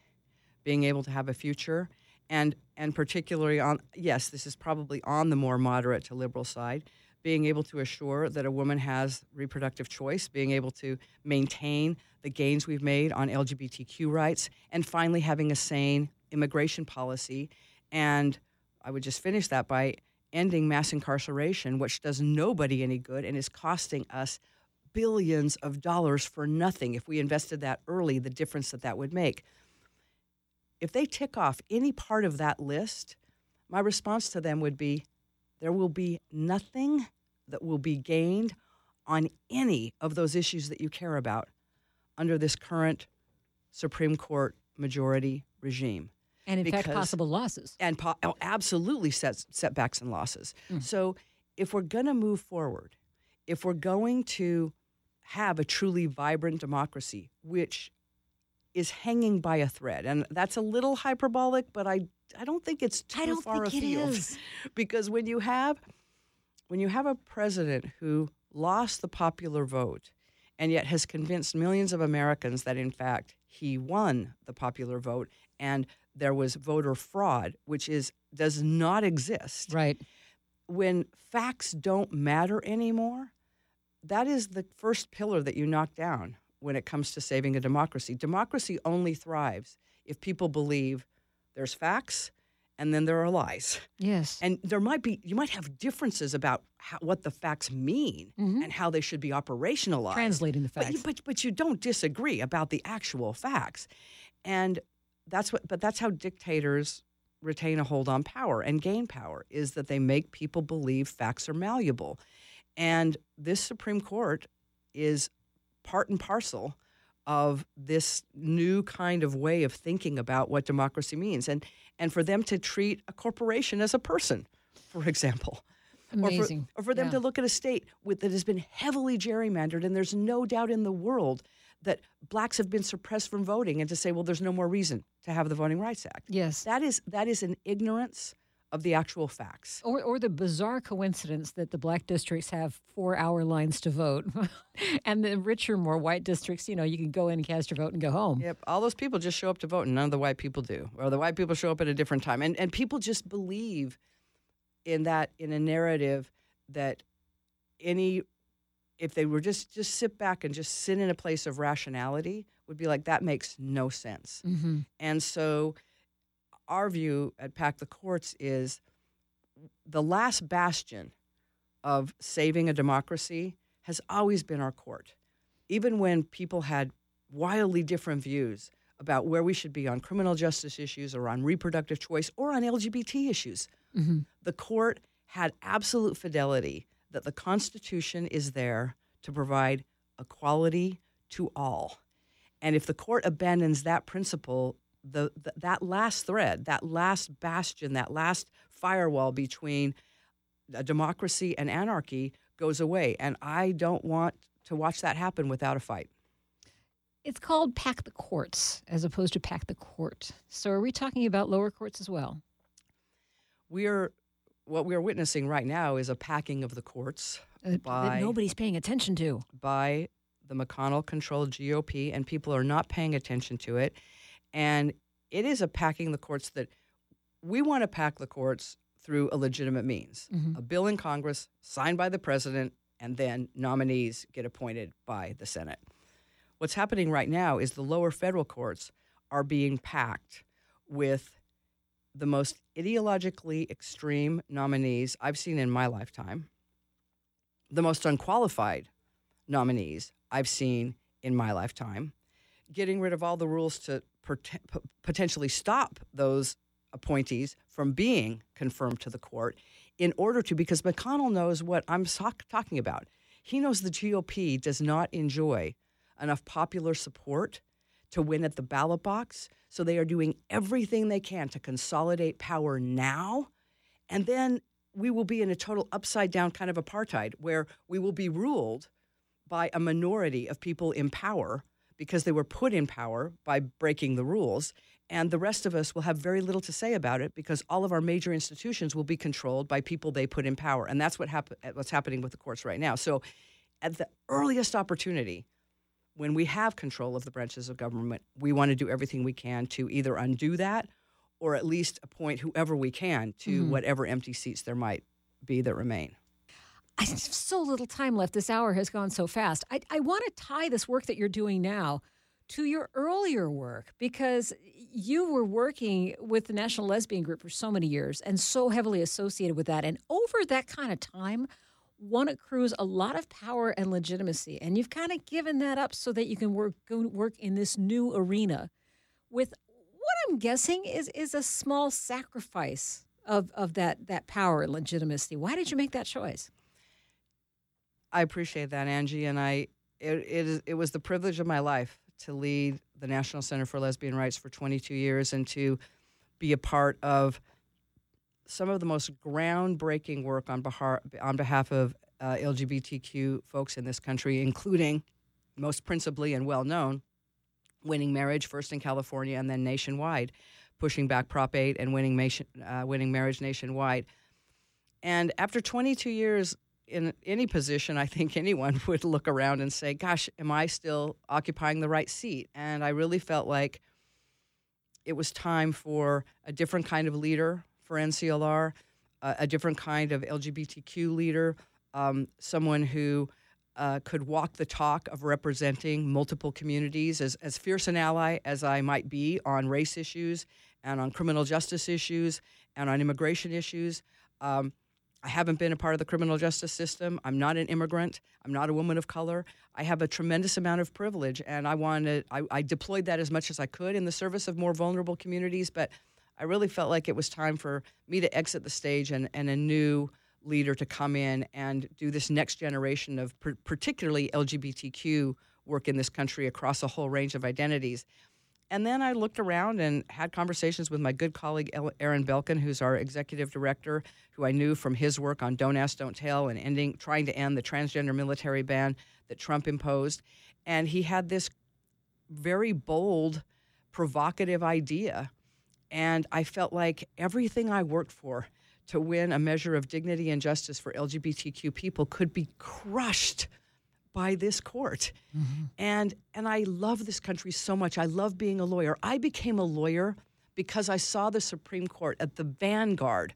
being able to have a future, and and particularly on yes, this is probably on the more moderate to liberal side, being able to assure that a woman has reproductive choice, being able to maintain the gains we've made on LGBTQ rights, and finally having a sane immigration policy. And I would just finish that by ending mass incarceration, which does nobody any good and is costing us billions of dollars for nothing. If we invested that early, the difference that that would make. If they tick off any part of that list, my response to them would be there will be nothing that will be gained on any of those issues that you care about under this current Supreme Court majority regime. And in fact, possible losses. and po- oh, absolutely sets, setbacks and losses. Hmm. So, if we're going to move forward, if we're going to have a truly vibrant democracy, which is hanging by a thread, and that's a little hyperbolic, but I I don't think it's too I don't far think it afield. is. because when you have when you have a president who lost the popular vote and yet has convinced millions of Americans that in fact he won the popular vote and there was voter fraud which is does not exist right. when facts don't matter anymore that is the first pillar that you knock down when it comes to saving a democracy. Democracy only thrives if people believe there's facts and then there are lies. Yes. and there might be you might have differences about how, what the facts mean mm-hmm. and how they should be operationalized. Translating the But you- facts. but, but you don't disagree about the actual facts. And that's what but that's how dictators retain a hold on power and gain power is that they make people believe facts are malleable and this supreme court is part and parcel of this new kind of way of thinking about what democracy means and and for them to treat a corporation as a person for example Amazing. or for, or for them Yeah. to look at a state with, that has been heavily gerrymandered and there's no doubt in the world that blacks have been suppressed from voting and to say well there's no more reason to have the voting rights act Yes. that is that is an ignorance of the actual facts Or, or the bizarre coincidence that the black districts have four hour lines to vote. and the richer, more white districts, you know, you can go in and cast your vote and go home. Yep, all those people just show up to vote, and none of the white people do, or the white people show up at a different time, and and people just believe in that in a narrative that any if they were just just sit back and just sit in a place of rationality would be like, that makes no sense. Mm-hmm. And so, our view at Pack the Courts is the last bastion of saving a democracy has always been our court. Even when people had wildly different views about where we should be on criminal justice issues or on reproductive choice or on LGBT issues, Mm-hmm. the court had absolute fidelity that the Constitution is there to provide equality to all. And if the court abandons that principle, the, the that last thread, that last bastion, that last firewall between a democracy and anarchy goes away. And I don't want to watch that happen without a fight. It's called pack the courts as opposed to pack the court. So are we talking about lower courts as well? We are what we are witnessing right now is a packing of the courts Uh, that nobody's paying attention to. by the McConnell controlled GOP, and people are not paying attention to it. And it is a packing the courts that we want to pack the courts through a legitimate means Mhm. a bill in Congress signed by the president, and then nominees get appointed by the Senate. What's happening right now is the lower federal courts are being packed with the most ideologically extreme nominees I've seen in my lifetime, the most unqualified nominees I've seen in my lifetime, getting rid of all the rules to potentially stop those appointees from being confirmed to the court in order to, because McConnell knows what I'm talking about. He knows the GOP does not enjoy enough popular support to win at the ballot box. So they are doing everything they can to consolidate power now. And then we will be in a total upside down kind of apartheid where we will be ruled by a minority of people in power because they were put in power by breaking the rules. And the rest of us will have very little to say about it because all of our major institutions will be controlled by people they put in power. And that's what hap- what's happening with the courts right now. So, at the earliest opportunity, when we have control of the branches of government, we want to do everything we can to either undo that or at least appoint whoever we can to Mhm. whatever empty seats there might be that remain. I have so little time left. This hour has gone so fast. I, I want to tie this work that you're doing now to your earlier work because you were working with the National Lesbian Group for so many years and so heavily associated with that. And over that kind of time, one accrues a lot of power and legitimacy. And you've kind of given that up so that you can work work in this new arena with what I'm guessing is is a small sacrifice of, of that that power and legitimacy. Why did you make that choice? I appreciate that, Angie, and I it, it is it was the privilege of my life to lead the National Center for Lesbian Rights for 22 years and to be a part of some of the most groundbreaking work on behalf on behalf of uh, LGBTQ folks in this country, including most principally and well known, winning marriage first in California and then nationwide, pushing back Prop 8 and winning, nation, uh, winning marriage nationwide. And after 22 years in any position, I think anyone would look around and say, Gosh, am I still occupying the right seat? And I really felt like it was time for a different kind of leader for NCLR, uh, a different kind of LGBTQ leader, um, someone who uh, could walk the talk of representing multiple communities. As, as fierce an ally as I might be on race issues and on criminal justice issues and on immigration issues, um, I haven't been a part of the criminal justice system. I'm not an immigrant. I'm not a woman of color. I have a tremendous amount of privilege, and I wanted I, I deployed that as much as I could in the service of more vulnerable communities. But I really felt like it was time for me to exit the stage and, and a new leader to come in and do this next generation of per- particularly LGBTQ work in this country across a whole range of identities. And then I looked around and had conversations with my good colleague Aaron Belkin, who's our executive director, who I knew from his work on Don't Ask, Don't Tell and ending, trying to end the transgender military ban that Trump imposed. And he had this very bold, provocative idea. And I felt like everything I worked for to win a measure of dignity and justice for LGBTQ people could be crushed by this court. Mm-hmm. And and I love this country so much. I love being a lawyer. I became a lawyer because I saw the Supreme Court at the vanguard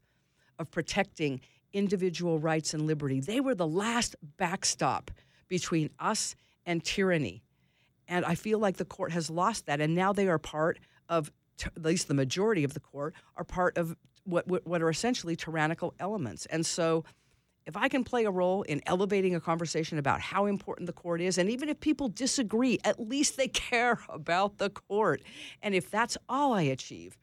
of protecting individual rights and liberty. They were the last backstop between us and tyranny. And I feel like the court has lost that. And now they are part of, t- at least the majority of the court, are part of what, what, what are essentially tyrannical elements. And so if I can play a role in elevating a conversation about how important the court is, and even if people disagree, at least they care about the court. And if that's all I achieve,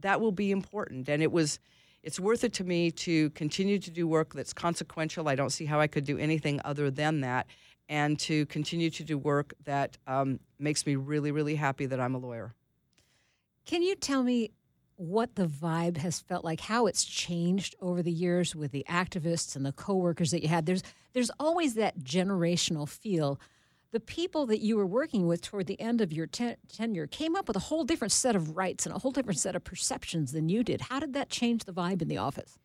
that will be important. And it was, it's worth it to me to continue to do work that's consequential. I don't see how I could do anything other than that, and to continue to do work that um, makes me really, really happy that I'm a lawyer. Can you tell me what the vibe has felt like, how it's changed over the years with the activists and the coworkers that you had? There's there's always that generational feel. The people that you were working with toward the end of your ten- tenure came up with a whole different set of rights and a whole different set of perceptions than you did. How did that change the vibe in the office?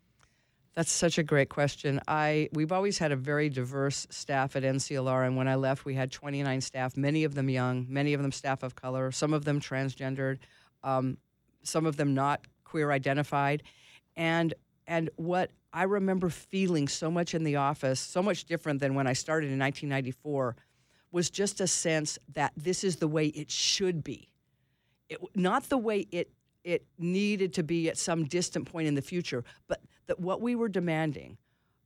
That's such a great question. I we've always had a very diverse staff at NCLR, and when I left, we had 29 staff, many of them young, many of them staff of color, some of them transgendered. Um, some of them not queer identified. And and what I remember feeling so much in the office, so much different than when I started in 1994, was just a sense that this is the way it should be. It, not the way it it needed to be at some distant point in the future, but that what we were demanding,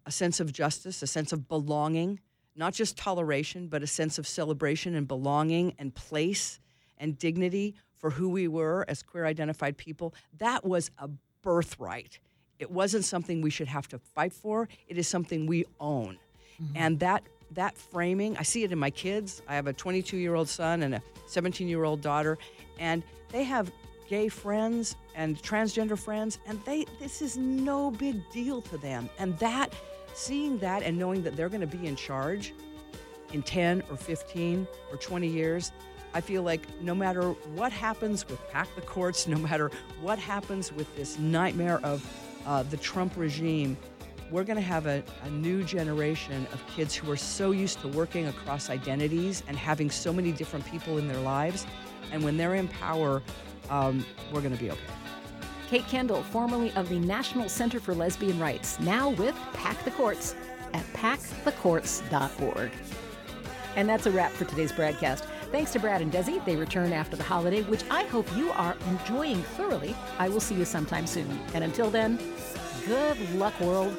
a sense of justice, a sense of belonging, not just toleration, but a sense of celebration and belonging and place and dignity for who we were as queer identified people, that was a birthright. It wasn't something we should have to fight for. It is something we own. Mm-hmm. And that that framing, I see it in my kids. I have a 22-year-old son and a 17-year-old daughter, and they have gay friends and transgender friends, and they this is no big deal to them. And that seeing that and knowing that they're going to be in charge in 10 or 15 or 20 years, I feel like no matter what happens with Pack the Courts, no matter what happens with this nightmare of uh, the Trump regime, we're going to have a, a, new generation of kids who are so used to working across identities and having so many different people in their lives. And when they're in power, um, we're going to be okay. Kate Kendall, formerly of the National Center for Lesbian Rights, now with Pack the Courts at packthecourts.org. And that's a wrap for today's BradCast. Thanks to Brad and Desi. They return after the holiday, which I hope you are enjoying thoroughly. I will see you sometime soon. And until then, good luck, world.